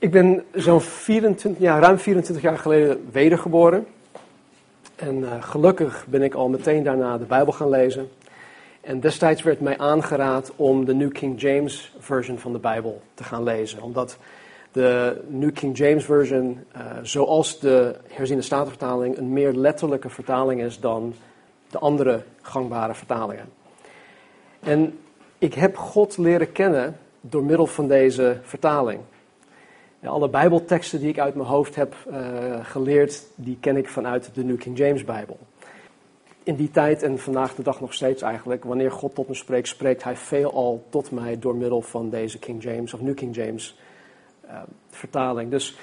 Ik ben zo'n 24, ja, ruim 24 jaar geleden wedergeboren. En uh, gelukkig ben ik al meteen daarna de Bijbel gaan lezen. En destijds werd mij aangeraad om de New King James Version van de Bijbel te gaan lezen. Omdat de New King James Version, uh, zoals de herziende statenvertaling, een meer letterlijke vertaling is dan de andere gangbare vertalingen. En ik heb God leren kennen door middel van deze vertaling. Alle Bijbelteksten die ik uit mijn hoofd heb uh, geleerd, die ken ik vanuit de New King James Bijbel. In die tijd en vandaag de dag nog steeds eigenlijk, wanneer God tot me spreekt, spreekt Hij veelal tot mij door middel van deze King James of New King James uh, vertaling. Dus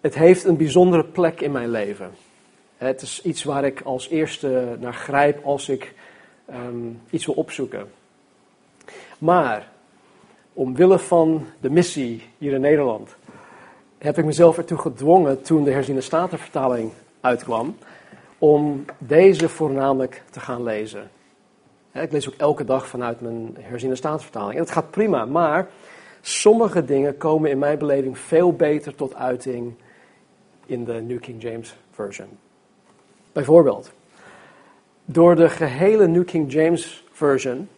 het heeft een bijzondere plek in mijn leven. Het is iets waar ik als eerste naar grijp als ik um, iets wil opzoeken. Maar omwille van de missie hier in Nederland heb ik mezelf ertoe gedwongen toen de herziene statenvertaling uitkwam om deze voornamelijk te gaan lezen. Ik lees ook elke dag vanuit mijn herziene statenvertaling. En het gaat prima, maar sommige dingen komen in mijn beleving veel beter tot uiting in de New King James Version. Bijvoorbeeld, door de gehele New King James Version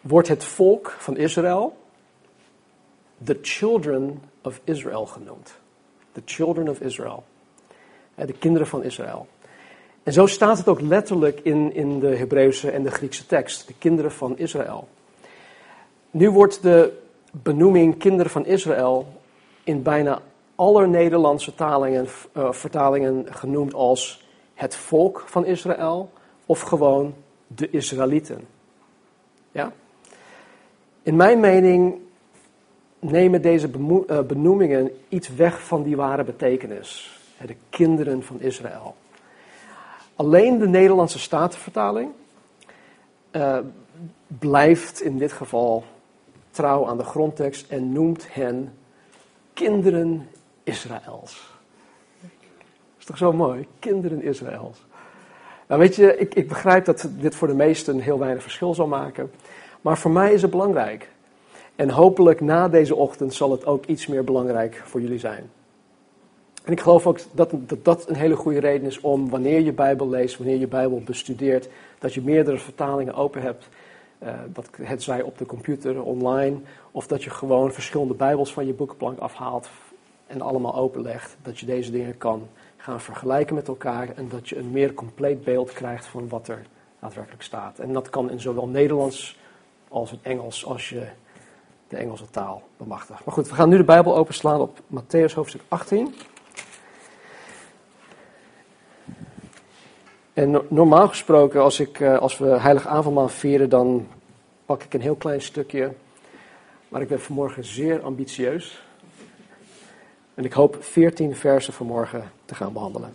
wordt het volk van Israël the children of Israel genoemd. The children of Israel. De kinderen van Israël. En zo staat het ook letterlijk in, in de Hebreeuwse en de Griekse tekst. De kinderen van Israël. Nu wordt de benoeming kinderen van Israël in bijna alle Nederlandse talingen, uh, vertalingen genoemd als het volk van Israël of gewoon de Israëlieten. Ja? In mijn mening nemen deze eh, benoemingen iets weg van die ware betekenis. De kinderen van Israël. Alleen de Nederlandse Statenvertaling uh, blijft in dit geval trouw aan de grondtekst en noemt hen kinderen Israëls. Is toch zo mooi? Kinderen Israëls. Nou weet je, ik, ik begrijp dat dit voor de meesten heel weinig verschil zal maken. Maar voor mij is het belangrijk. En hopelijk na deze ochtend zal het ook iets meer belangrijk voor jullie zijn. En ik geloof ook dat, dat dat een hele goede reden is om wanneer je Bijbel leest, wanneer je Bijbel bestudeert, dat je meerdere vertalingen open hebt. Uh, dat het zij op de computer, online, of dat je gewoon verschillende Bijbels van je boekenplank afhaalt en allemaal openlegt. Dat je deze dingen kan gaan vergelijken met elkaar en dat je een meer compleet beeld krijgt van wat er daadwerkelijk staat. En dat kan in zowel Nederlands als het Engels, als je de Engelse taal bemachtigt. Maar goed, we gaan nu de Bijbel openslaan op Matthäus hoofdstuk 18. En normaal gesproken, als, ik, eh, als we heilig avondmaal vieren, dan pak ik een heel klein stukje. Maar ik ben vanmorgen zeer ambitieus. En ik hoop 14 versen vanmorgen te gaan behandelen.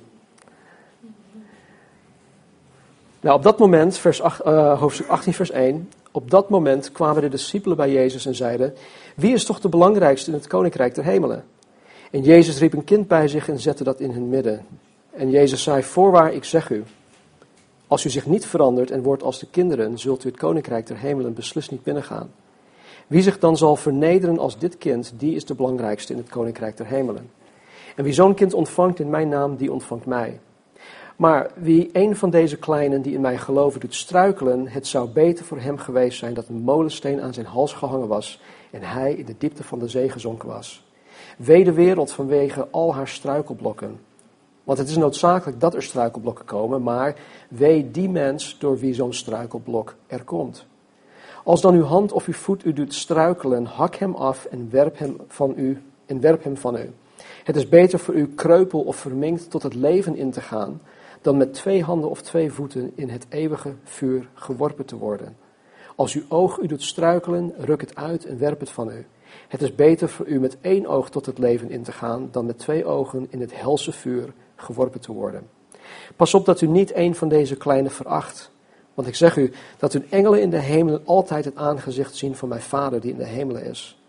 Nou, op dat moment, vers 8, uh, hoofdstuk 18, vers 1. Op dat moment kwamen de discipelen bij Jezus en zeiden: Wie is toch de belangrijkste in het koninkrijk der hemelen? En Jezus riep een kind bij zich en zette dat in hun midden. En Jezus zei: Voorwaar, ik zeg u. Als u zich niet verandert en wordt als de kinderen, zult u het koninkrijk der hemelen beslist niet binnengaan. Wie zich dan zal vernederen als dit kind, die is de belangrijkste in het koninkrijk der hemelen. En wie zo'n kind ontvangt in mijn naam, die ontvangt mij. Maar wie een van deze kleinen die in mij geloven doet struikelen, het zou beter voor hem geweest zijn dat een molensteen aan zijn hals gehangen was en hij in de diepte van de zee gezonken was. Wee de wereld vanwege al haar struikelblokken. Want het is noodzakelijk dat er struikelblokken komen, maar wee die mens door wie zo'n struikelblok er komt. Als dan uw hand of uw voet u doet struikelen, hak hem af en werp hem van u en werp hem van u. Het is beter voor u kreupel of verminkt tot het leven in te gaan, dan met twee handen of twee voeten in het eeuwige vuur geworpen te worden. Als uw oog u doet struikelen, ruk het uit en werp het van u. Het is beter voor u met één oog tot het leven in te gaan, dan met twee ogen in het helse vuur geworpen te worden. Pas op dat u niet een van deze kleine veracht. Want ik zeg u dat hun engelen in de hemelen altijd het aangezicht zien van mijn Vader die in de hemelen is.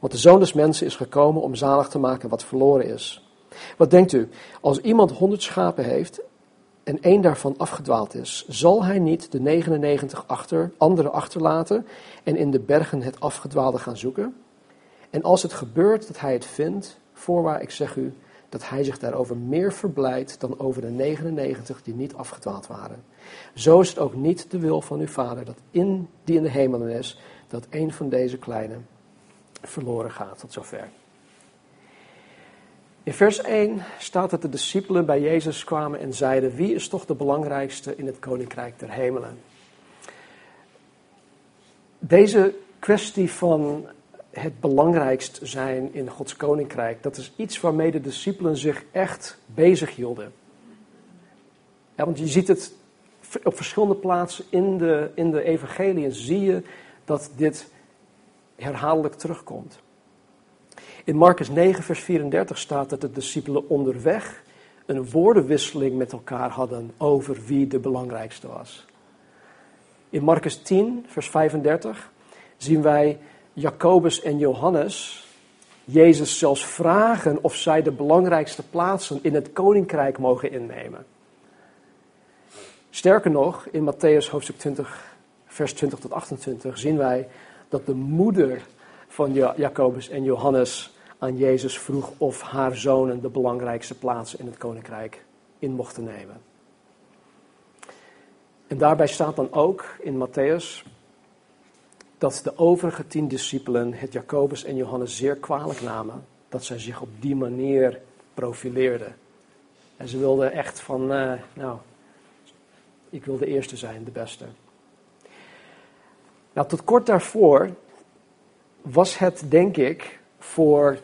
Want de Zoon des Mensen is gekomen om zalig te maken wat verloren is. Wat denkt u, als iemand honderd schapen heeft en één daarvan afgedwaald is, zal hij niet de 99 achter, andere achterlaten en in de bergen het afgedwaalde gaan zoeken? En als het gebeurt dat hij het vindt, Voorwaar, ik zeg u dat hij zich daarover meer verblijdt dan over de 99 die niet afgedwaald waren. Zo is het ook niet de wil van uw Vader dat in, die in de hemelen is, dat een van deze kleinen verloren gaat. Tot zover. In vers 1 staat dat de discipelen bij Jezus kwamen en zeiden: Wie is toch de belangrijkste in het koninkrijk der hemelen? Deze kwestie van het belangrijkst zijn in Gods koninkrijk, dat is iets waarmee de discipelen zich echt bezig hielden. Want je ziet het op verschillende plaatsen in de, in de evangeliën, zie je dat dit herhaaldelijk terugkomt. In Marcus 9, vers 34 staat dat de discipelen onderweg een woordenwisseling met elkaar hadden over wie de belangrijkste was. In Marcus 10, vers 35 zien wij Jacobus en Johannes Jezus zelfs vragen of zij de belangrijkste plaatsen in het koninkrijk mogen innemen. Sterker nog, in Matthäus hoofdstuk 20, vers 20 tot 28 zien wij dat de moeder van Jacobus en Johannes aan Jezus vroeg of haar zonen de belangrijkste plaatsen in het koninkrijk in mochten nemen. En daarbij staat dan ook in Matthäus dat de overige tien discipelen het Jacobus en Johannes zeer kwalijk namen dat zij zich op die manier profileerden. En ze wilden echt van, uh, nou, ik wil de eerste zijn, de beste. Nou, tot kort daarvoor was het, denk ik, voor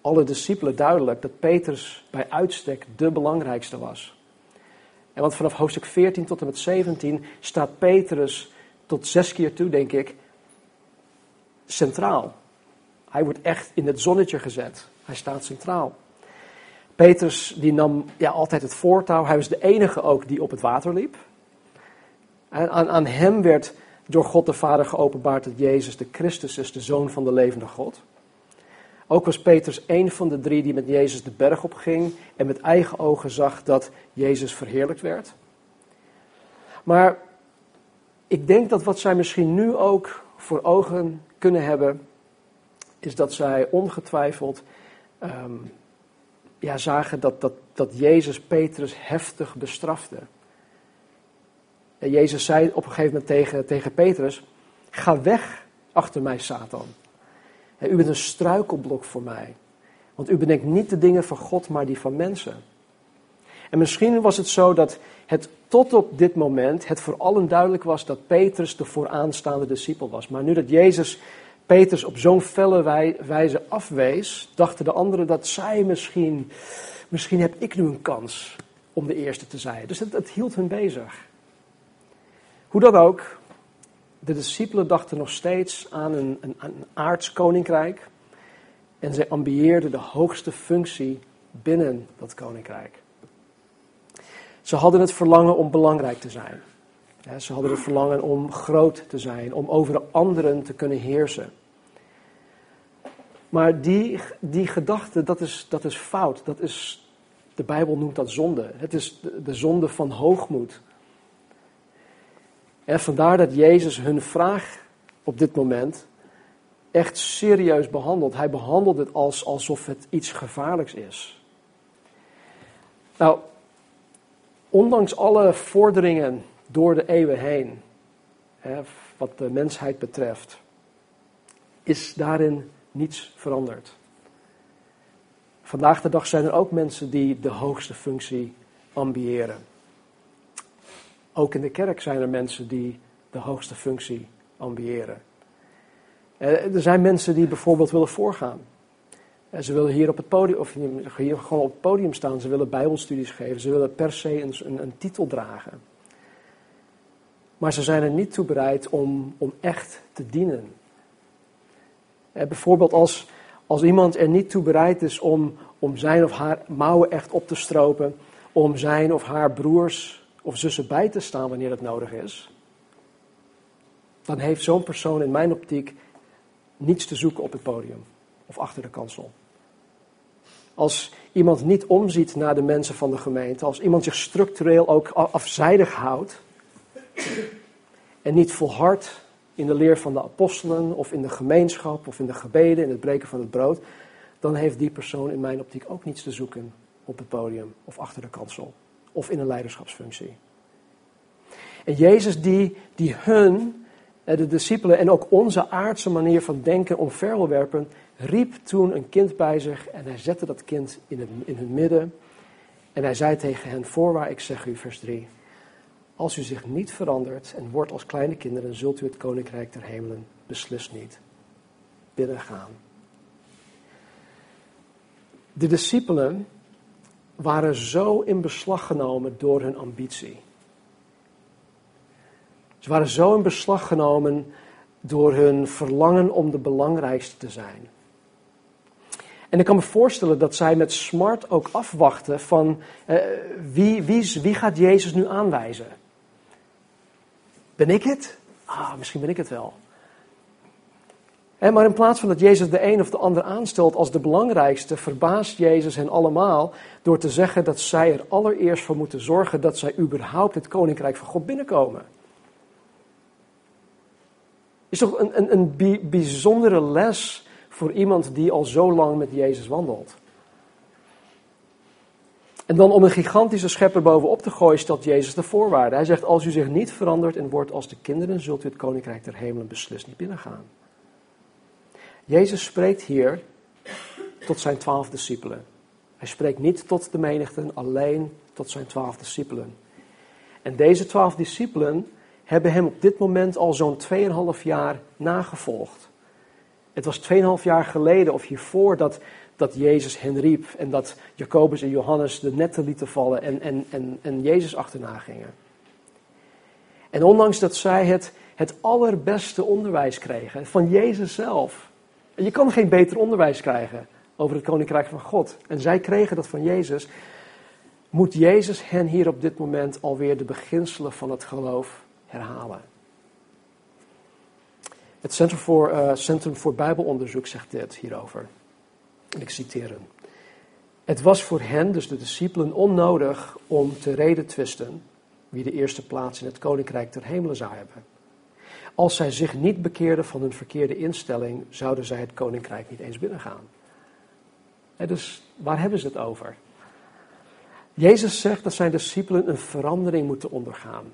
alle discipelen duidelijk dat Petrus bij uitstek de belangrijkste was. En want vanaf hoofdstuk 14 tot en met 17 staat Petrus tot zes keer toe, denk ik, centraal. Hij wordt echt in het zonnetje gezet. Hij staat centraal. Petrus die nam ja, altijd het voortouw. Hij was de enige ook die op het water liep. En aan, aan hem werd door God de Vader geopenbaard dat Jezus de Christus is, de Zoon van de levende God. Ook was Petrus een van de drie die met Jezus de berg op ging en met eigen ogen zag dat Jezus verheerlijkt werd. Maar ik denk dat wat zij misschien nu ook voor ogen kunnen hebben, is dat zij ongetwijfeld ehm, ja, zagen dat, dat, dat Jezus Petrus heftig bestrafte. En Jezus zei op een gegeven moment tegen, tegen Petrus: Ga weg achter mij, Satan. U bent een struikelblok voor mij. Want u bedenkt niet de dingen van God, maar die van mensen. En misschien was het zo dat het tot op dit moment het voor allen duidelijk was dat Petrus de vooraanstaande discipel was. Maar nu dat Jezus Petrus op zo'n felle wijze afwees, dachten de anderen dat zij misschien, misschien heb ik nu een kans om de eerste te zijn. Dus het hield hen bezig. Hoe dan ook, de discipelen dachten nog steeds aan een, een, een aards koninkrijk. En zij ambieerden de hoogste functie binnen dat koninkrijk. Ze hadden het verlangen om belangrijk te zijn. Ze hadden het verlangen om groot te zijn, om over anderen te kunnen heersen. Maar die, die gedachte, dat is, dat is fout. Dat is, de Bijbel noemt dat zonde. Het is de, de zonde van hoogmoed. En vandaar dat Jezus hun vraag op dit moment echt serieus behandelt. Hij behandelt het als, alsof het iets gevaarlijks is. Nou, ondanks alle vorderingen door de eeuwen heen, hè, wat de mensheid betreft, is daarin niets veranderd. Vandaag de dag zijn er ook mensen die de hoogste functie ambiëren. Ook in de kerk zijn er mensen die de hoogste functie ambiëren. Eh, er zijn mensen die bijvoorbeeld willen voorgaan. Eh, ze willen hier op het podium, of hier gewoon op het podium staan. Ze willen bijbelstudies geven. Ze willen per se een, een, een titel dragen. Maar ze zijn er niet toe bereid om, om echt te dienen. Eh, bijvoorbeeld als, als iemand er niet toe bereid is om, om zijn of haar mouwen echt op te stropen. Om zijn of haar broers of zussen bij te staan wanneer dat nodig is, dan heeft zo'n persoon in mijn optiek niets te zoeken op het podium of achter de kansel. Als iemand niet omziet naar de mensen van de gemeente, als iemand zich structureel ook afzijdig houdt en niet volhardt in de leer van de apostelen of in de gemeenschap of in de gebeden, in het breken van het brood, dan heeft die persoon in mijn optiek ook niets te zoeken op het podium of achter de kansel of in een leiderschapsfunctie. En Jezus die, die hun, eh, de discipelen en ook onze aardse manier van denken omver wil werpen, riep toen een kind bij zich en hij zette dat kind in, het, in hun midden. En hij zei tegen hen, voorwaar ik zeg u, vers 3, als u zich niet verandert en wordt als kleine kinderen, zult u het koninkrijk der hemelen beslist niet binnengaan. De discipelen waren zo in beslag genomen door hun ambitie. Ze waren zo in beslag genomen door hun verlangen om de belangrijkste te zijn. En ik kan me voorstellen dat zij met smart ook afwachten van eh, wie, wie, wie gaat Jezus nu aanwijzen? Ben ik het? Ah, misschien ben ik het wel. Maar in plaats van dat Jezus de een of de ander aanstelt als de belangrijkste, verbaast Jezus hen allemaal door te zeggen dat zij er allereerst voor moeten zorgen dat zij überhaupt het koninkrijk van God binnenkomen. Is toch een, een, een bijzondere les voor iemand die al zo lang met Jezus wandelt. En dan om een gigantische schepper bovenop te gooien, stelt Jezus de voorwaarden. Hij zegt, als u zich niet verandert en wordt als de kinderen, zult u het koninkrijk der hemelen beslist niet binnengaan. Jezus spreekt hier tot zijn twaalf discipelen. Hij spreekt niet tot de menigte, alleen tot zijn twaalf discipelen. En deze twaalf discipelen hebben hem op dit moment al zo'n 2,5 jaar nagevolgd. Het was 2,5 jaar geleden of hiervoor dat, dat Jezus hen riep en dat Jacobus en Johannes de netten lieten vallen en, en, en, en Jezus achterna gingen. En ondanks dat zij het, het allerbeste onderwijs kregen van Jezus zelf. Je kan geen beter onderwijs krijgen over het koninkrijk van God. En zij kregen dat van Jezus. Moet Jezus hen hier op dit moment alweer de beginselen van het geloof herhalen. Het Centrum voor, uh, Centrum voor Bijbelonderzoek zegt dit hierover. En ik citeer hem. Het was voor hen, dus de discipelen, onnodig om te reden twisten wie de eerste plaats in het koninkrijk ter hemelen zou hebben. Als zij zich niet bekeerden van hun verkeerde instelling, zouden zij het koninkrijk niet eens binnengaan. dus waar hebben ze het over? Jezus zegt dat zijn discipelen een verandering moeten ondergaan.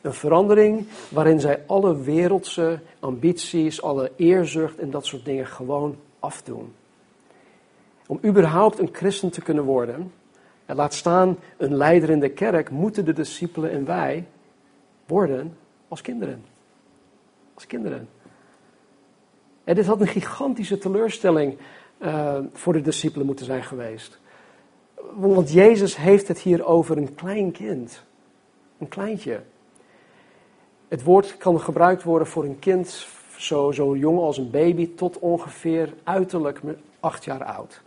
Een verandering waarin zij alle wereldse ambities, alle eerzucht en dat soort dingen gewoon afdoen. Om überhaupt een christen te kunnen worden, en laat staan een leider in de kerk, moeten de discipelen en wij worden als kinderen. Als kinderen. En dit had een gigantische teleurstelling uh, voor de discipelen moeten zijn geweest. Want Jezus heeft het hier over een klein kind. Een kleintje. Het woord kan gebruikt worden voor een kind zo, zo jong als een baby tot ongeveer uiterlijk acht jaar oud.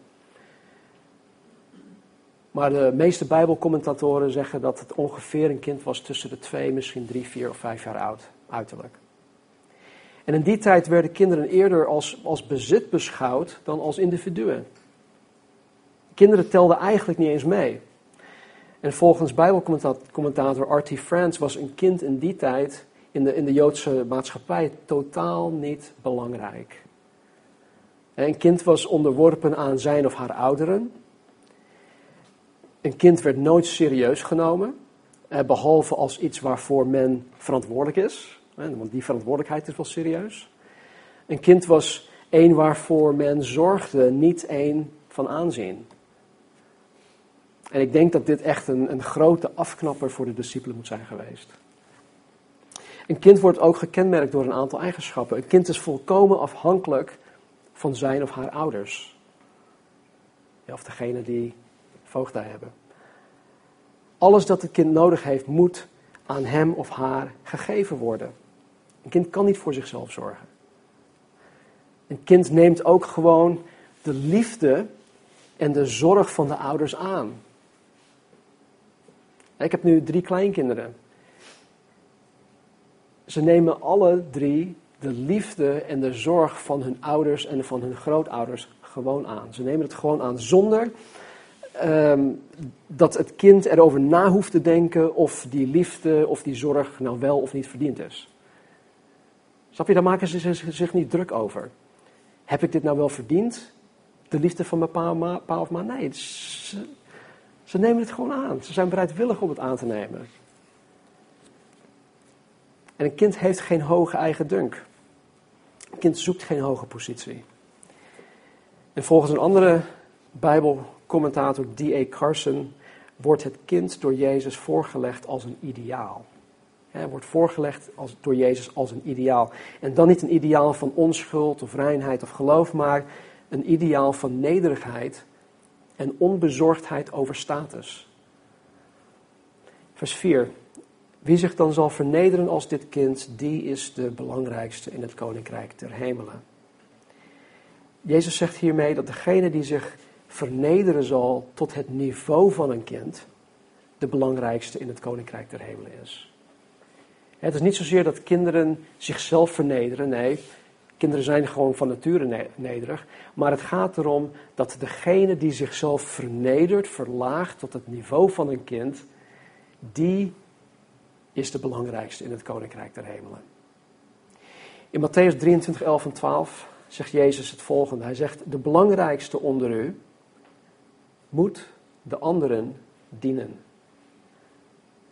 Maar de meeste Bijbelcommentatoren zeggen dat het ongeveer een kind was tussen de twee, misschien drie, vier of vijf jaar oud, uiterlijk. En in die tijd werden kinderen eerder als, als bezit beschouwd dan als individuen. Kinderen telden eigenlijk niet eens mee. En volgens Bijbelcommentator R.T. France was een kind in die tijd in de, in de Joodse maatschappij totaal niet belangrijk. Een kind was onderworpen aan zijn of haar ouderen. Een kind werd nooit serieus genomen, eh, behalve als iets waarvoor men verantwoordelijk is. Want die verantwoordelijkheid is wel serieus. Een kind was één waarvoor men zorgde, niet één van aanzien. En ik denk dat dit echt een, een grote afknapper voor de discipelen moet zijn geweest. Een kind wordt ook gekenmerkt door een aantal eigenschappen. Een kind is volkomen afhankelijk van zijn of haar ouders. Of degene die voogdij hebben. Alles dat het kind nodig heeft, moet aan hem of haar gegeven worden. Een kind kan niet voor zichzelf zorgen. Een kind neemt ook gewoon de liefde en de zorg van de ouders aan. Ik heb nu drie kleinkinderen. Ze nemen alle drie de liefde en de zorg van hun ouders en van hun grootouders gewoon aan. Ze nemen het gewoon aan zonder ehm, dat het kind erover na hoeft te denken of die liefde of die zorg nou wel of niet verdiend is. Snap je, daar maken ze zich niet druk over. Heb ik dit nou wel verdiend? de liefde van mijn pa, of ma. Nee, ze, ze nemen het gewoon aan. Ze zijn bereidwillig om het aan te nemen. En een kind heeft geen hoge eigen dunk. Een kind zoekt geen hoge positie. En volgens een andere Bijbelcommentator, D.A. Carson, wordt het kind door Jezus voorgelegd als een ideaal. Wordt voorgelegd als, door Jezus als een ideaal. En dan niet een ideaal van onschuld of reinheid of geloof, maar een ideaal van nederigheid en onbezorgdheid over status. Vers 4. Wie zich dan zal vernederen als dit kind, die is de belangrijkste in het koninkrijk der hemelen. Jezus zegt hiermee dat degene die zich vernederen zal tot het niveau van een kind, de belangrijkste in het koninkrijk der hemelen is. Het is niet zozeer dat kinderen zichzelf vernederen, nee, kinderen zijn gewoon van nature nederig, maar het gaat erom dat degene die zichzelf vernedert, verlaagt tot het niveau van een kind, die is de belangrijkste in het koninkrijk der hemelen. In Matthäus 23, 11 en 12 zegt Jezus het volgende. Hij zegt, de belangrijkste onder u moet de anderen dienen.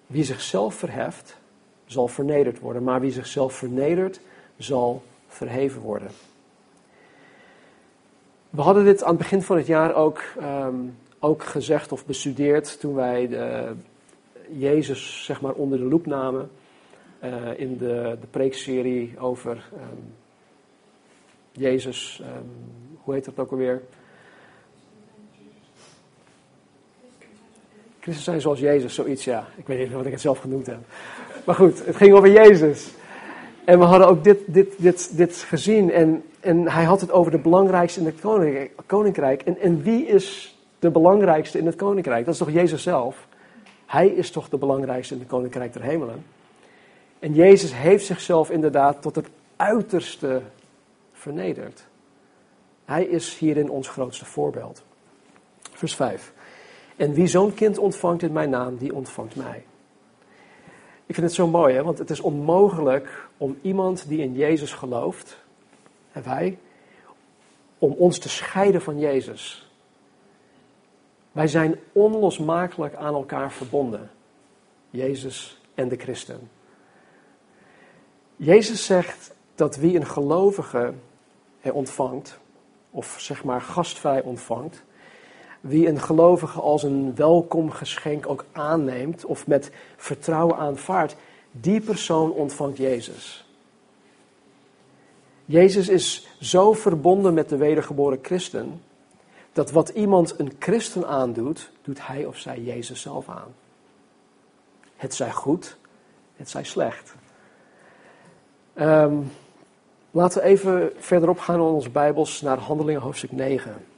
Wie zichzelf verheft, zal vernederd worden, maar wie zichzelf vernedert, zal verheven worden. We hadden dit aan het begin van het jaar ook, ehm, ook gezegd of bestudeerd toen wij de, Jezus zeg maar, onder de loep namen uh, in de, de preekserie over um, Jezus, um, hoe heet dat ook alweer? Christen zijn zoals Jezus, zoiets ja. Ik weet niet wat ik het zelf genoemd heb. Maar goed, het ging over Jezus. En we hadden ook dit, dit, dit, dit gezien. En, en hij had het over de belangrijkste in het koninkrijk. En, en wie is de belangrijkste in het koninkrijk? Dat is toch Jezus zelf? Hij is toch de belangrijkste in het koninkrijk der hemelen? En Jezus heeft zichzelf inderdaad tot het uiterste vernederd. Hij is hierin ons grootste voorbeeld. Vers 5. En wie zo'n kind ontvangt in mijn naam, die ontvangt mij. Ik vind het zo mooi, hè? want het is onmogelijk om iemand die in Jezus gelooft, en wij, om ons te scheiden van Jezus. Wij zijn onlosmakelijk aan elkaar verbonden, Jezus en de christen. Jezus zegt dat wie een gelovige ontvangt, of zeg maar gastvrij ontvangt, wie een gelovige als een welkom geschenk ook aanneemt of met vertrouwen aanvaardt, die persoon ontvangt Jezus. Jezus is zo verbonden met de wedergeboren christen, dat wat iemand een christen aandoet, doet hij of zij Jezus zelf aan. Het zij goed, het zij slecht. Um, laten we even verderop gaan in onze Bijbels naar Handelingen hoofdstuk 9.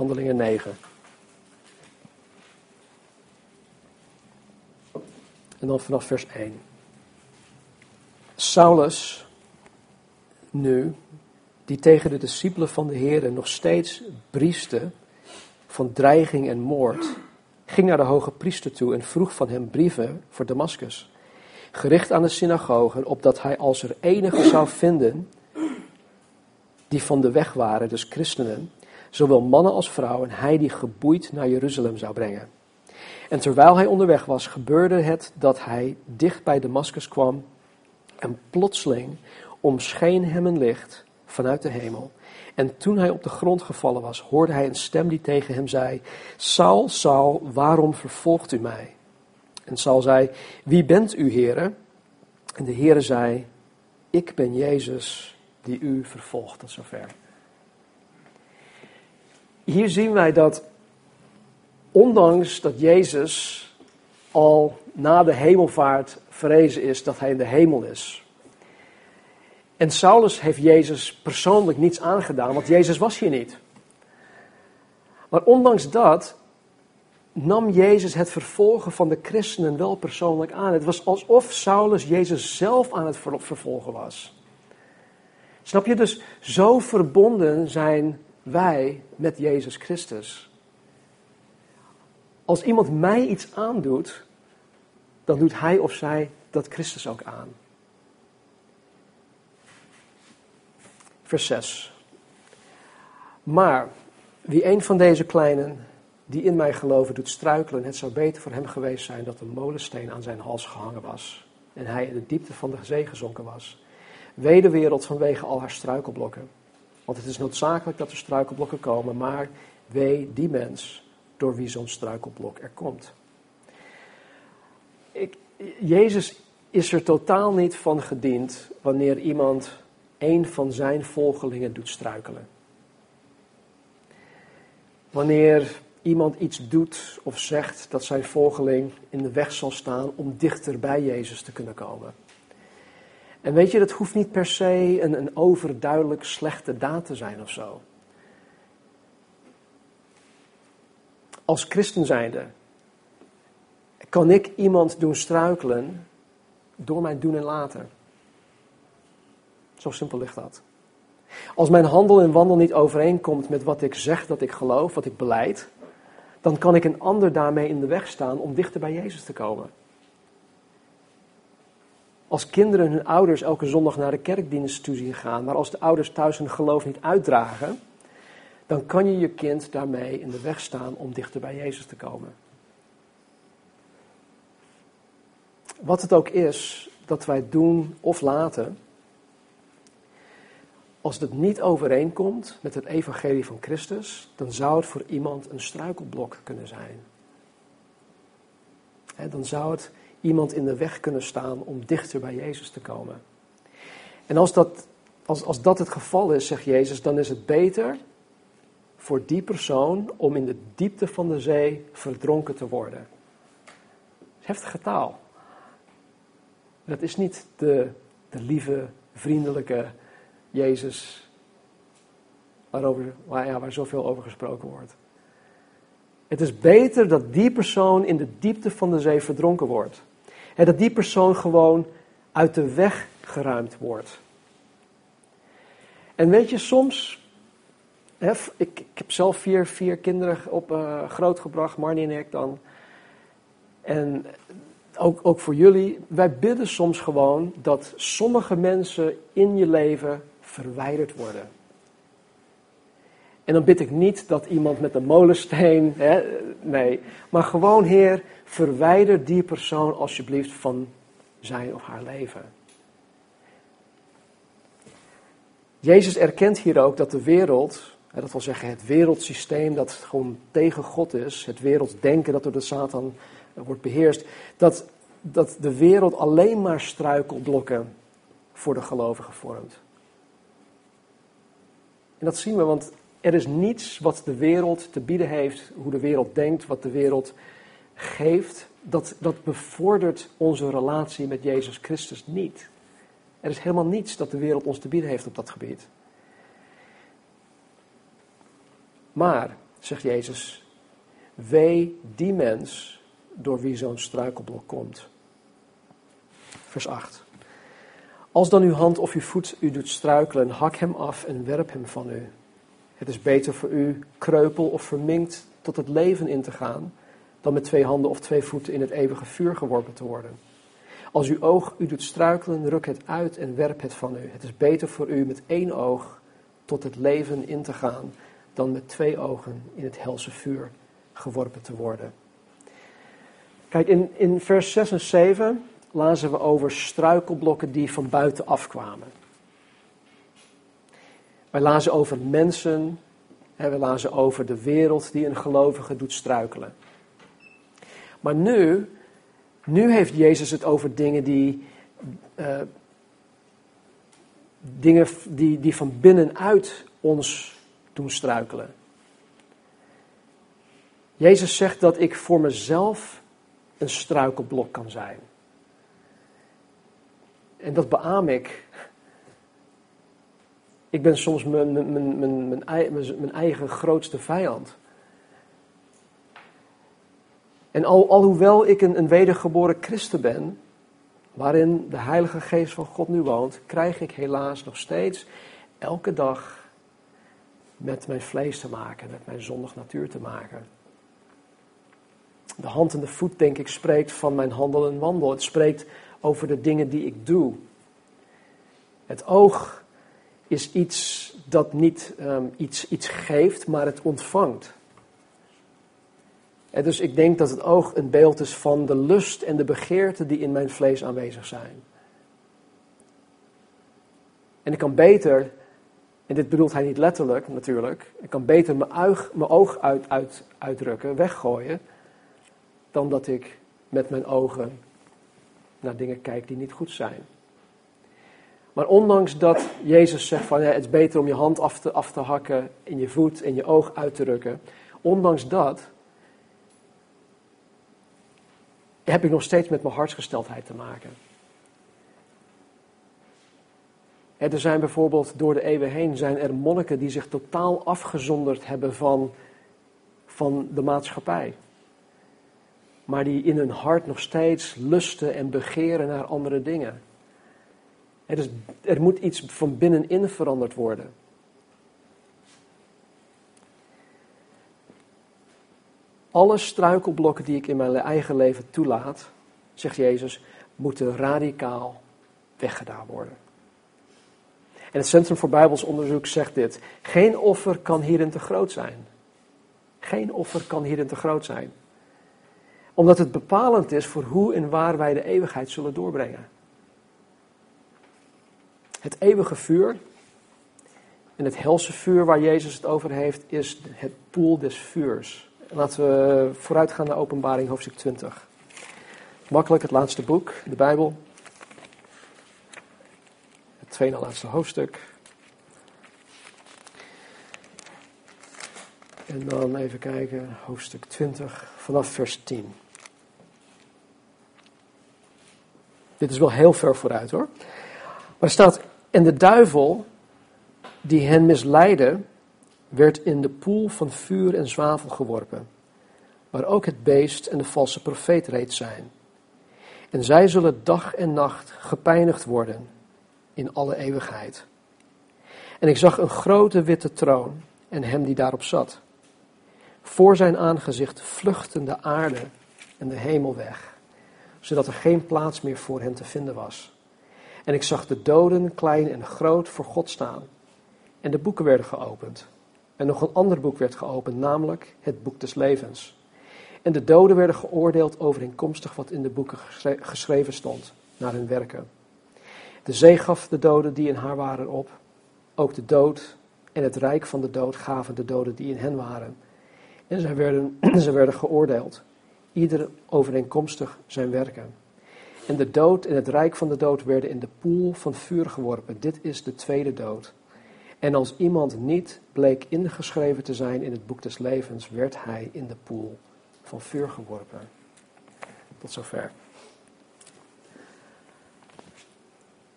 Handelingen 9. En dan vanaf vers 1. Saulus, nu, die tegen de discipelen van de Heer nog steeds brieste van dreiging en moord, ging naar de hoge priester toe en vroeg van hem brieven voor Damascus, gericht aan de synagogen, opdat hij als er enige zou vinden die van de weg waren, dus christenen, zowel mannen als vrouwen, hij die geboeid naar Jeruzalem zou brengen. En terwijl hij onderweg was, gebeurde het dat hij dicht bij Damascus kwam en plotseling omscheen hem een licht vanuit de hemel. En toen hij op de grond gevallen was, hoorde hij een stem die tegen hem zei: Saul, Saul, waarom vervolgt u mij? En Saul zei: Wie bent u, Heere? En de Heere zei: Ik ben Jezus die u vervolgt. Tot zover hier zien wij dat ondanks dat Jezus al na de hemelvaart vrezen is dat hij in de hemel is. En Saulus heeft Jezus persoonlijk niets aangedaan, want Jezus was hier niet. Maar ondanks dat nam Jezus het vervolgen van de christenen wel persoonlijk aan. Het was alsof Saulus Jezus zelf aan het vervolgen was. Snap je dus, zo verbonden zijn wij met Jezus Christus. Als iemand mij iets aandoet, dan doet hij of zij dat Christus ook aan. Vers 6. Maar wie een van deze kleinen die in mij geloven doet struikelen, het zou beter voor hem geweest zijn dat een molensteen aan zijn hals gehangen was en hij in de diepte van de zee gezonken was. Wee de wereld vanwege al haar struikelblokken. Want het is noodzakelijk dat er struikelblokken komen, maar wee die mens door wie zo'n struikelblok er komt. Ik, Jezus is er totaal niet van gediend wanneer iemand een van zijn volgelingen doet struikelen. Wanneer iemand iets doet of zegt dat zijn volgeling in de weg zal staan om dichter bij Jezus te kunnen komen. En weet je, dat hoeft niet per se een, een overduidelijk slechte daad te zijn of zo. Als christen zijnde kan ik iemand doen struikelen door mijn doen en laten. Zo simpel ligt dat. Als mijn handel en wandel niet overeenkomt met wat ik zeg dat ik geloof, wat ik beleid, dan kan ik een ander daarmee in de weg staan om dichter bij Jezus te komen. Als kinderen hun ouders elke zondag naar de kerkdienst toe zien gaan, maar als de ouders thuis hun geloof niet uitdragen, dan kan je je kind daarmee in de weg staan om dichter bij Jezus te komen. Wat het ook is dat wij doen of laten, als het niet overeenkomt met het evangelie van Christus, dan zou het voor iemand een struikelblok kunnen zijn. dan zou het iemand in de weg kunnen staan om dichter bij Jezus te komen. En als dat, als, als dat het geval is, zegt Jezus, dan is het beter voor die persoon om in de diepte van de zee verdronken te worden. Heftige taal. Dat is niet de, de lieve, vriendelijke Jezus waarover, waar, ja, waar zoveel over gesproken wordt. Het is beter dat die persoon in de diepte van de zee verdronken wordt. En dat die persoon gewoon uit de weg geruimd wordt. En weet je, soms. Hè, ik, ik, heb zelf vier, vier kinderen op, uh, grootgebracht, Marnie en ik dan. En ook, ook voor jullie. Wij bidden soms gewoon dat sommige mensen in je leven verwijderd worden. En dan bid ik niet dat iemand met een molensteen, hè, nee, maar gewoon Heer, verwijder die persoon alsjeblieft van zijn of haar leven. Jezus erkent hier ook dat de wereld, dat wil zeggen het wereldsysteem dat gewoon tegen God is, het werelddenken dat door de Satan wordt beheerst, dat, dat de wereld alleen maar struikelblokken voor de gelovigen vormt. En dat zien we, want er is niets wat de wereld te bieden heeft, hoe de wereld denkt, wat de wereld geeft, dat, dat bevordert onze relatie met Jezus Christus niet. Er is helemaal niets dat de wereld ons te bieden heeft op dat gebied. Maar, zegt Jezus, wee die mens door wie zo'n struikelblok komt. Vers 8. Als dan uw hand of uw voet u doet struikelen, hak hem af en werp hem van u. Het is beter voor u kreupel of verminkt tot het leven in te gaan, dan met twee handen of twee voeten in het eeuwige vuur geworpen te worden. Als uw oog u doet struikelen, ruk het uit en werp het van u. Het is beter voor u met één oog tot het leven in te gaan, dan met twee ogen in het helse vuur geworpen te worden. Kijk, in, in vers 6 en 7 lazen we over struikelblokken die van buiten afkwamen. Wij lazen over mensen, we lazen over de wereld die een gelovige doet struikelen. Maar nu, nu heeft Jezus het over dingen die, uh, dingen die, die van binnenuit ons doen struikelen. Jezus zegt dat ik voor mezelf een struikelblok kan zijn. En dat beaam ik. Ik ben soms mijn, mijn, mijn, mijn, eigen grootste vijand. En al, alhoewel ik een, een wedergeboren christen ben, waarin de Heilige Geest van God nu woont, krijg ik helaas nog steeds elke dag met mijn vlees te maken, met mijn zondig natuur te maken. De hand en de voet, denk ik, spreekt van mijn handel en wandel. Het spreekt over de dingen die ik doe. Het oog is iets dat niet ehm, iets, iets geeft, maar het ontvangt. En dus ik denk dat het oog een beeld is van de lust en de begeerte die in mijn vlees aanwezig zijn. En ik kan beter, en dit bedoelt hij niet letterlijk natuurlijk, ik kan beter mijn, uig, mijn oog uit, uit, uitdrukken, weggooien, dan dat ik met mijn ogen naar dingen kijk die niet goed zijn. Maar ondanks dat Jezus zegt van ja, het is beter om je hand af te, af te hakken, in je voet en je oog uit te rukken, ondanks dat heb ik nog steeds met mijn hartsgesteldheid te maken. Er zijn bijvoorbeeld door de eeuwen heen zijn er monniken die zich totaal afgezonderd hebben van, van de maatschappij. Maar die in hun hart nog steeds lusten en begeren naar andere dingen. Dus er moet iets van binnenin veranderd worden. Alle struikelblokken die ik in mijn eigen leven toelaat, zegt Jezus, moeten radicaal weggedaan worden. En het Centrum voor Bijbels Onderzoek zegt dit: geen offer kan hierin te groot zijn. Geen offer kan hierin te groot zijn. Omdat het bepalend is voor hoe en waar wij de eeuwigheid zullen doorbrengen. Het eeuwige vuur en het helse vuur waar Jezus het over heeft, is het poel des vuurs. Laten we vooruit gaan naar Openbaring hoofdstuk 20. Makkelijk het laatste boek, de Bijbel. Het tweede laatste hoofdstuk. En dan even kijken, hoofdstuk 20, vanaf vers 10. Dit is wel heel ver vooruit hoor. Maar er staat, en de duivel die hen misleidde, werd in de poel van vuur en zwavel geworpen, waar ook het beest en de valse profeet reeds zijn. En zij zullen dag en nacht gepijnigd worden in alle eeuwigheid. En ik zag een grote witte troon en hem die daarop zat. Voor zijn aangezicht vluchtten de aarde en de hemel weg, zodat er geen plaats meer voor hen te vinden was. En ik zag de doden, klein en groot, voor God staan. En de boeken werden geopend. En nog een ander boek werd geopend, namelijk het boek des levens. En de doden werden geoordeeld overeenkomstig wat in de boeken geschreven stond, naar hun werken. De zee gaf de doden die in haar waren op. Ook de dood en het rijk van de dood gaven de doden die in hen waren. En zij werden, werden geoordeeld, ieder overeenkomstig zijn werken. En de dood en het rijk van de dood werden in de poel van vuur geworpen. Dit is de tweede dood. En als iemand niet bleek ingeschreven te zijn in het boek des levens, werd hij in de poel van vuur geworpen. Tot zover.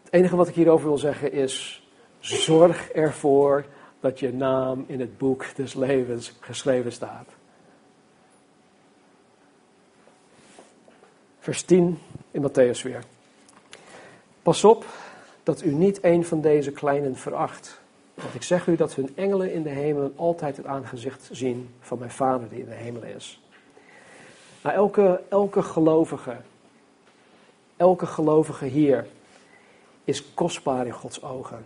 Het enige wat ik hierover wil zeggen is: zorg ervoor dat je naam in het boek des levens geschreven staat. Vers 10 in Matthäus weer. Pas op dat u niet een van deze kleinen veracht. Want ik zeg u dat hun engelen in de hemelen altijd het aangezicht zien van mijn Vader die in de hemel is. Nou, elke, elke gelovige, elke gelovige hier is kostbaar in Gods ogen.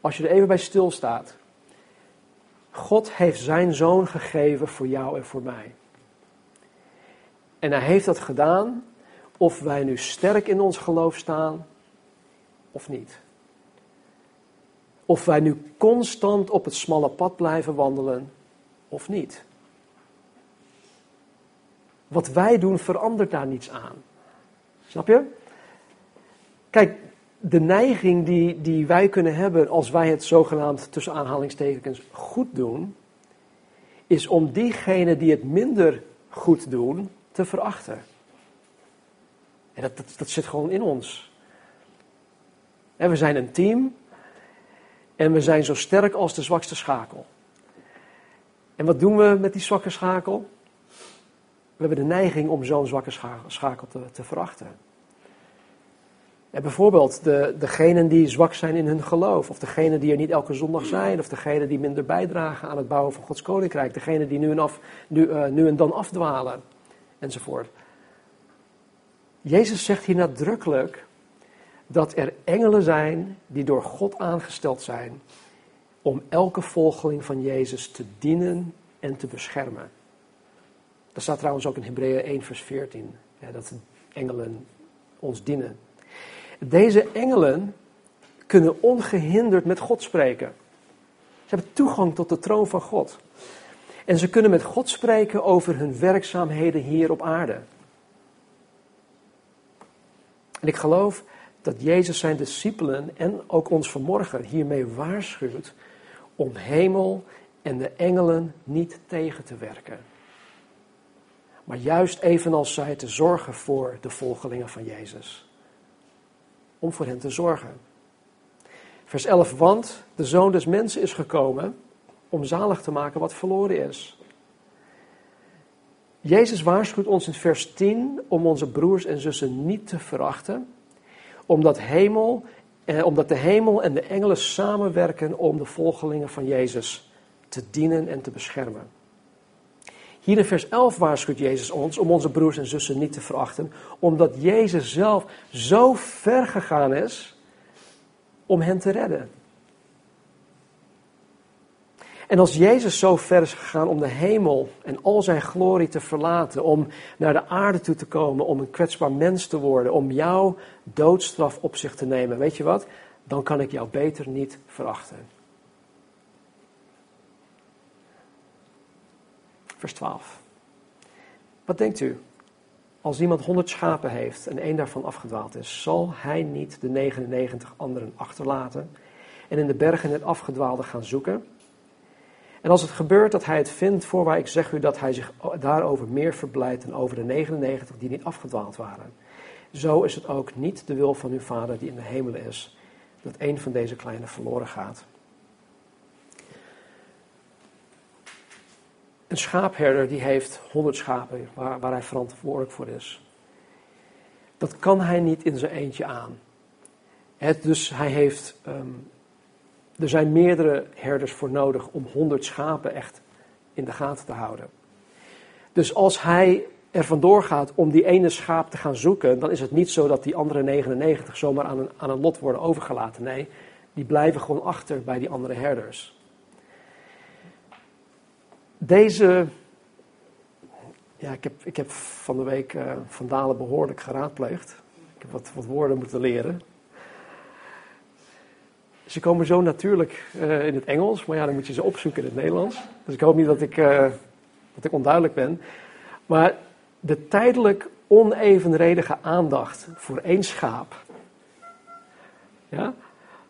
Als je er even bij stilstaat. God heeft zijn zoon gegeven voor jou en voor mij. En hij heeft dat gedaan of wij nu sterk in ons geloof staan of niet. Of wij nu constant op het smalle pad blijven wandelen of niet. Wat wij doen verandert daar niets aan. Snap je? Kijk, de neiging die, die wij kunnen hebben als wij het zogenaamd tussen aanhalingstekens goed doen, is om diegenen die het minder goed doen te verachten. En dat, dat, dat zit gewoon in ons. En we zijn een team en we zijn zo sterk als de zwakste schakel. En wat doen we met die zwakke schakel? We hebben de neiging om zo'n zwakke schakel te, te verachten. En bijvoorbeeld de, degenen die zwak zijn in hun geloof, of degenen die er niet elke zondag zijn, of degenen die minder bijdragen aan het bouwen van Gods koninkrijk, degenen die nu en, af, nu, uh, nu en dan afdwalen, enzovoort. Jezus zegt hier nadrukkelijk dat er engelen zijn die door God aangesteld zijn om elke volgeling van Jezus te dienen en te beschermen. Dat staat trouwens ook in Hebreeën 1, vers 14, ja, dat engelen ons dienen. Deze engelen kunnen ongehinderd met God spreken. Ze hebben toegang tot de troon van God. En ze kunnen met God spreken over hun werkzaamheden hier op aarde. En ik geloof dat Jezus zijn discipelen en ook ons vanmorgen hiermee waarschuwt om hemel en de engelen niet tegen te werken. Maar juist evenals zij te zorgen voor de volgelingen van Jezus. Om voor hen te zorgen. Vers 11, want de zoon des mensen is gekomen om zalig te maken wat verloren is. Jezus waarschuwt ons in vers 10 om onze broers en zussen niet te verachten, omdat, hemel, eh, omdat de hemel en de engelen samenwerken om de volgelingen van Jezus te dienen en te beschermen. Hier in vers 11 waarschuwt Jezus ons om onze broers en zussen niet te verachten, omdat Jezus zelf zo ver gegaan is om hen te redden. En als Jezus zo ver is gegaan om de hemel en al zijn glorie te verlaten, om naar de aarde toe te komen, om een kwetsbaar mens te worden, om jouw doodstraf op zich te nemen, weet je wat? Dan kan ik jou beter niet verachten. Vers 12. Wat denkt u? Als iemand honderd schapen heeft en één daarvan afgedwaald is, zal hij niet de 99 anderen achterlaten en in de bergen het afgedwaalde gaan zoeken? En als het gebeurt dat hij het vindt, voorwaar ik zeg u dat hij zich daarover meer verblijdt dan over de 99 die niet afgedwaald waren. Zo is het ook niet de wil van uw Vader die in de hemel is, dat een van deze kleine verloren gaat. Een schaapherder die heeft 100 schapen waar, waar hij verantwoordelijk voor is. Dat kan hij niet in zijn eentje aan. Het, dus hij heeft ehm, er zijn meerdere herders voor nodig om 100 schapen echt in de gaten te houden. Dus als hij er vandoor gaat om die ene schaap te gaan zoeken, dan is het niet zo dat die andere 99 zomaar aan een, aan een lot worden overgelaten. Nee, die blijven gewoon achter bij die andere herders. Deze, ja, ik heb, ik heb van de week uh, Van Dalen behoorlijk geraadpleegd. Ik heb wat, wat woorden moeten leren. Ze komen zo natuurlijk uh, in het Engels, maar ja, dan moet je ze opzoeken in het Nederlands. Dus ik hoop niet dat ik, uh, dat ik onduidelijk ben. Maar de tijdelijk onevenredige aandacht voor één schaap, ja,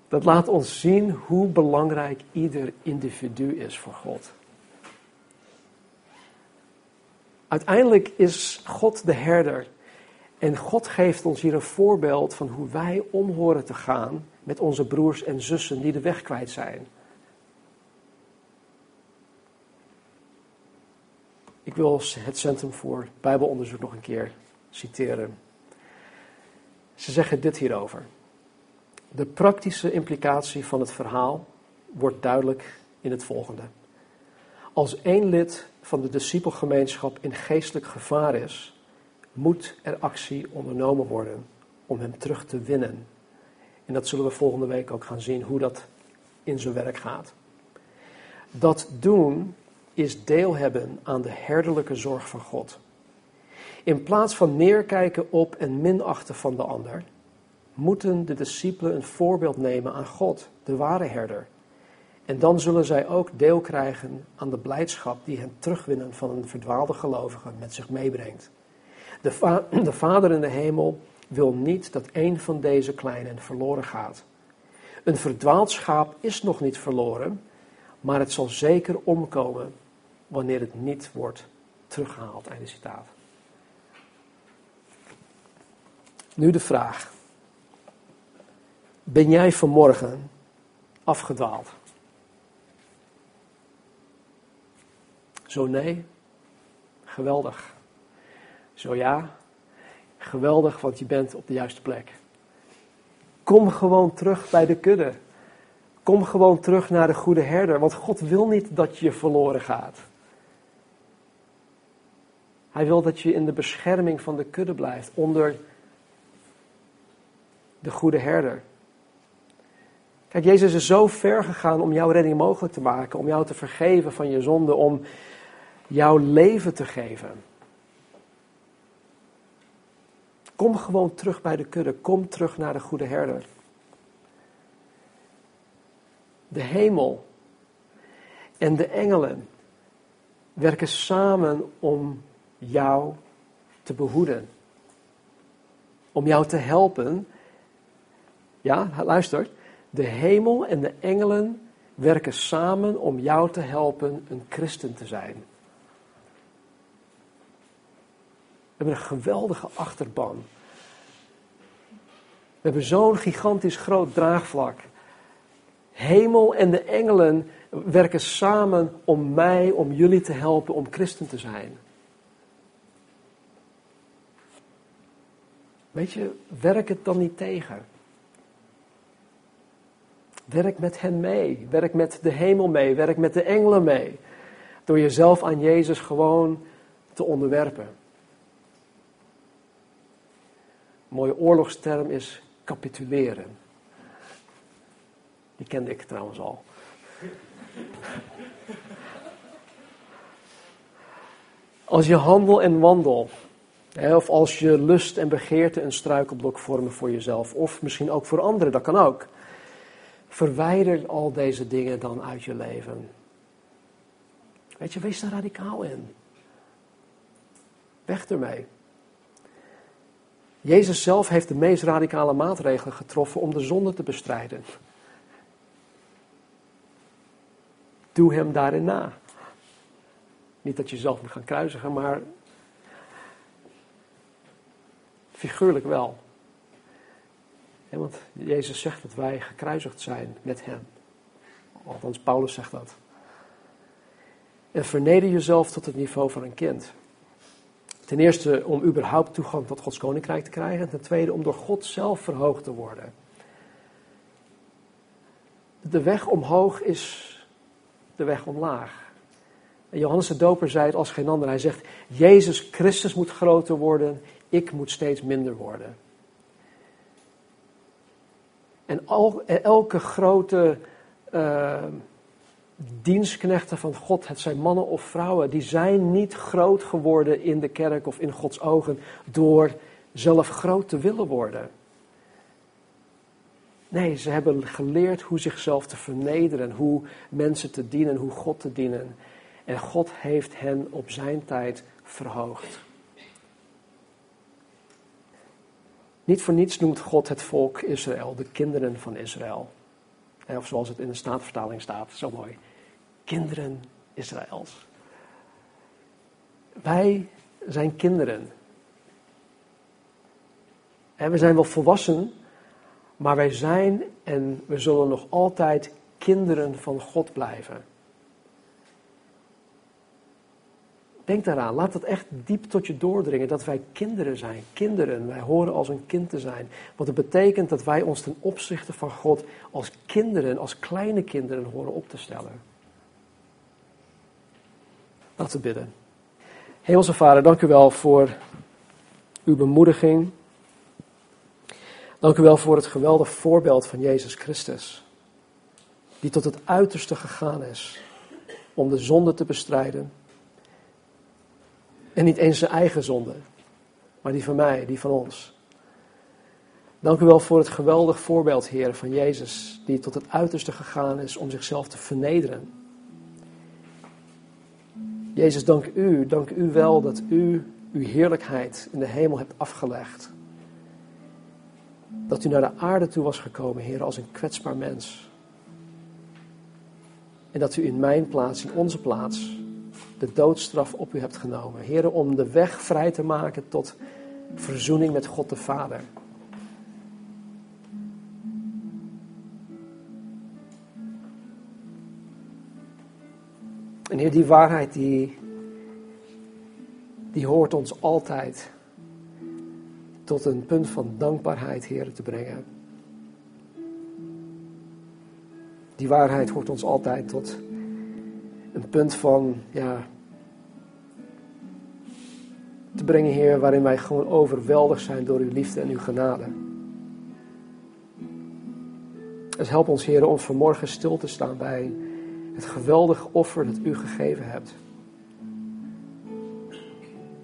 dat laat ons zien hoe belangrijk ieder individu is voor God. Uiteindelijk is God de herder. En God geeft ons hier een voorbeeld van hoe wij om horen te gaan met onze broers en zussen die de weg kwijt zijn. Ik wil het Centrum voor Bijbelonderzoek nog een keer citeren. Ze zeggen dit hierover. De praktische implicatie van het verhaal wordt duidelijk in het volgende. Als één lid van de discipelgemeenschap in geestelijk gevaar is, moet er actie ondernomen worden om hem terug te winnen en dat zullen we volgende week ook gaan zien hoe dat in zijn werk gaat. Dat doen is deel hebben aan de herderlijke zorg van God. In plaats van neerkijken op en minachten van de ander, moeten de discipelen een voorbeeld nemen aan God, de ware herder. En dan zullen zij ook deel krijgen aan de blijdschap die hen terugwinnen van een verdwaalde gelovige met zich meebrengt. De, de Vader in de hemel wil niet dat een van deze kleinen verloren gaat. Een verdwaald schaap is nog niet verloren, maar het zal zeker omkomen wanneer het niet wordt teruggehaald. Einde citaat. Nu de vraag. Ben jij vanmorgen afgedwaald? Zo nee? Geweldig. Zo ja? Geweldig, want je bent op de juiste plek. Kom gewoon terug bij de kudde. Kom gewoon terug naar de goede herder, want God wil niet dat je verloren gaat. Hij wil dat je in de bescherming van de kudde blijft, onder de goede herder. Kijk, Jezus is zo ver gegaan om jouw redding mogelijk te maken, om jou te vergeven van je zonde, om jouw leven te geven. Kom gewoon terug bij de kudde, kom terug naar de goede herder. De hemel en de engelen werken samen om jou te behoeden. Om jou te helpen. Ja, luister. De hemel en de engelen werken samen om jou te helpen een christen te zijn. We hebben een geweldige achterban. We hebben zo'n gigantisch groot draagvlak. Hemel en de engelen werken samen om mij, om jullie te helpen om christen te zijn. Weet je, werk het dan niet tegen. Werk met hen mee. Werk met de hemel mee. Werk met de engelen mee. Door jezelf aan Jezus gewoon te onderwerpen. Een mooie oorlogsterm is capituleren. Die kende ik trouwens al. Als je handel en wandel, of als je lust en begeerte een struikelblok vormen voor jezelf, of misschien ook voor anderen, dat kan ook. Verwijder al deze dingen dan uit je leven. Weet je, wees daar radicaal in. Weg ermee. Jezus zelf heeft de meest radicale maatregelen getroffen om de zonde te bestrijden. Doe hem daarin na. Niet dat je zelf moet gaan kruisigen, maar figuurlijk wel. want Jezus zegt dat wij gekruisigd zijn met hem. Althans, Paulus zegt dat. En verneder jezelf tot het niveau van een kind. Ten eerste om überhaupt toegang tot Gods koninkrijk te krijgen. En ten tweede om door God zelf verhoogd te worden. De weg omhoog is de weg omlaag. Johannes de Doper zei het als geen ander. Hij zegt, Jezus Christus moet groter worden, ik moet steeds minder worden. En elke grote uh, dienstknechten van God, het zijn mannen of vrouwen, die zijn niet groot geworden in de kerk of in Gods ogen door zelf groot te willen worden. Nee, ze hebben geleerd hoe zichzelf te vernederen, hoe mensen te dienen, hoe God te dienen. En God heeft hen op zijn tijd verhoogd. Niet voor niets noemt God het volk Israël, de kinderen van Israël. Of zoals het in de staatsvertaling staat, zo mooi. Kinderen Israëls. Wij zijn kinderen. En we zijn wel volwassen, maar wij zijn en we zullen nog altijd kinderen van God blijven. Denk daaraan, laat het echt diep tot je doordringen dat wij kinderen zijn. Kinderen, wij horen als een kind te zijn. Want het betekent dat wij ons ten opzichte van God als kinderen, als kleine kinderen horen op te stellen. Laten we bidden. Hemelse Vader, dank u wel voor uw bemoediging. Dank u wel voor het geweldig voorbeeld van Jezus Christus. Die tot het uiterste gegaan is om de zonde te bestrijden. En niet eens zijn eigen zonde, maar die van mij, die van ons. Dank u wel voor het geweldig voorbeeld, Heer, van Jezus, die tot het uiterste gegaan is om zichzelf te vernederen. Jezus, dank u, dank u wel dat u uw heerlijkheid in de hemel hebt afgelegd dat u naar de aarde toe was gekomen, Heer, als een kwetsbaar mens. En dat u in mijn plaats, in onze plaats, de doodstraf op u hebt genomen. Heer, om de weg vrij te maken tot verzoening met God de Vader. Heer, die waarheid die, die hoort ons altijd tot een punt van dankbaarheid, Heer, te brengen. Die waarheid hoort ons altijd tot een punt van, ja, te brengen, Heer, waarin wij gewoon overweldigd zijn door uw liefde en uw genade. Dus help ons, Heer, om vanmorgen stil te staan bij het geweldige offer dat U gegeven hebt.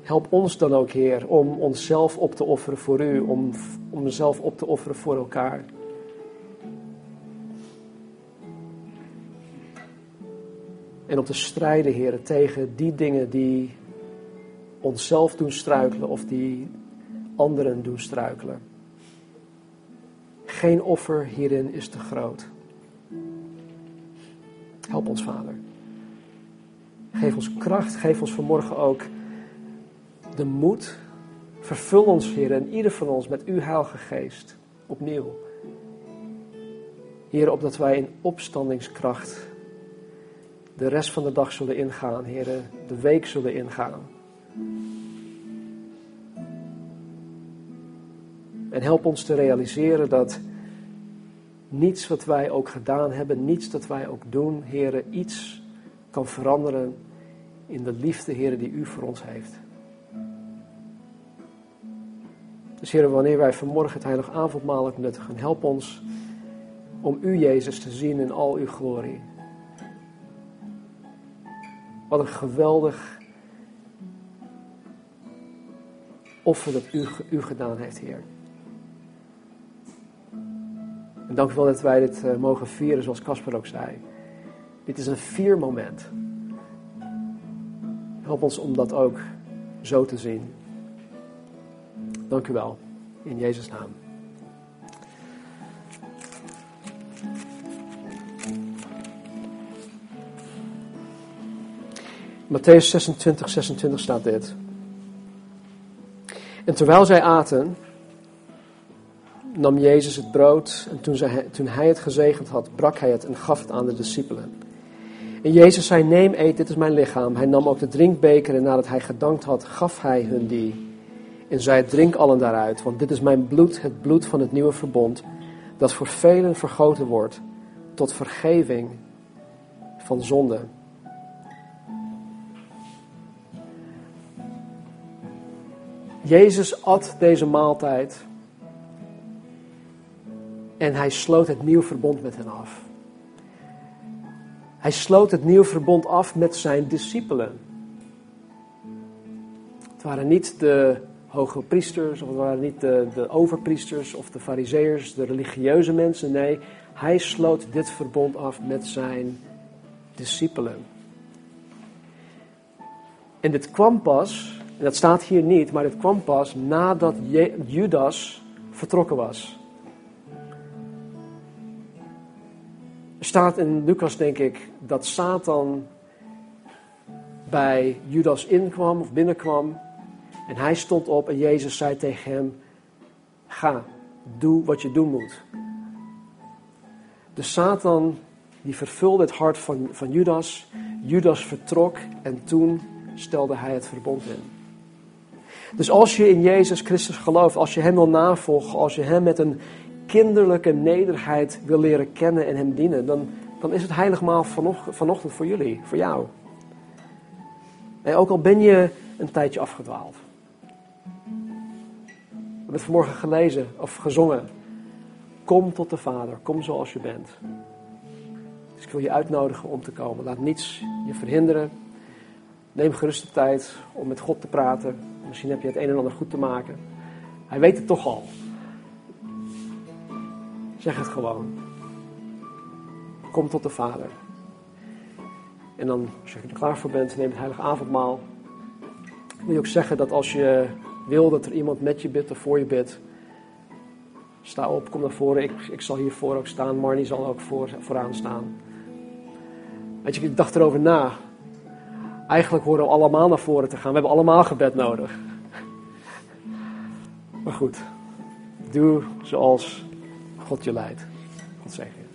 Help ons dan ook, Heer, om onszelf op te offeren voor U, om, om onszelf op te offeren voor elkaar. En om te strijden, Heer, tegen die dingen die onszelf doen struikelen of die anderen doen struikelen. Geen offer hierin is te groot. Help ons, Vader. Geef ons kracht, geef ons vanmorgen ook de moed. Vervul ons, Heer, en ieder van ons met uw heilige geest opnieuw. Heer, opdat wij in opstandingskracht de rest van de dag zullen ingaan, Heer, de week zullen ingaan. En help ons te realiseren dat niets wat wij ook gedaan hebben, niets dat wij ook doen, Heer, iets kan veranderen in de liefde, Heer, die U voor ons heeft. Dus Heer, wanneer wij vanmorgen het heilige avondmaal ook nuttigen, help ons om U, Jezus, te zien in al Uw glorie. Wat een geweldig offer dat U, u gedaan heeft, Heer. En dank u wel dat wij dit uh, mogen vieren, zoals Casper ook zei. Dit is een viermoment. Help ons om dat ook zo te zien. Dank u wel. In Jezus' naam. Matthäus 26, 26 staat dit. En terwijl zij aten, nam Jezus het brood en toen, toen hij het gezegend had, brak hij het en gaf het aan de discipelen. En Jezus zei, neem, eet, dit is mijn lichaam. Hij nam ook de drinkbeker en nadat hij gedankt had, gaf hij hun die. En zei, drink allen daaruit, want dit is mijn bloed, het bloed van het nieuwe verbond, dat voor velen vergoten wordt tot vergeving van zonde. Jezus at deze maaltijd en hij sloot het nieuw verbond met hen af. Hij sloot het nieuw verbond af met zijn discipelen. Het waren niet de hoge priesters, of het waren niet de, overpriesters of de fariseërs, de religieuze mensen. Nee, hij sloot dit verbond af met zijn discipelen. En dit kwam pas, en dat staat hier niet, maar dit kwam pas nadat Judas vertrokken was. Staat in Lucas, denk ik, dat Satan bij Judas inkwam of binnenkwam. En hij stond op en Jezus zei tegen hem: Ga, doe wat je doen moet. De Satan die vervulde het hart van, van Judas. Judas vertrok en toen stelde hij het verbond in. Dus als je in Jezus Christus gelooft, als je Hem wil navolgen, als je Hem met een kinderlijke nederigheid wil leren kennen en Hem dienen, dan, dan is het heiligmaal vanochtend, voor jullie, voor jou. En ook al ben je een tijdje afgedwaald. We hebben het vanmorgen gelezen of gezongen. Kom tot de Vader, kom zoals je bent. Dus ik wil je uitnodigen om te komen. Laat niets je verhinderen. Neem gerust de tijd om met God te praten. Misschien heb je het een en ander goed te maken. Hij weet het toch al. Zeg het gewoon. Kom tot de Vader. En dan, als je er klaar voor bent, neem het heilige avondmaal. Wil je ook zeggen dat als je wil dat er iemand met je bidt of voor je bidt, sta op, kom naar voren. Ik, ik zal hiervoor ook staan. Marnie zal ook voor, vooraan staan. Weet je, ik dacht erover na. Eigenlijk horen we allemaal naar voren te gaan. We hebben allemaal gebed nodig. Maar goed, doe zoals God je leidt. God zegen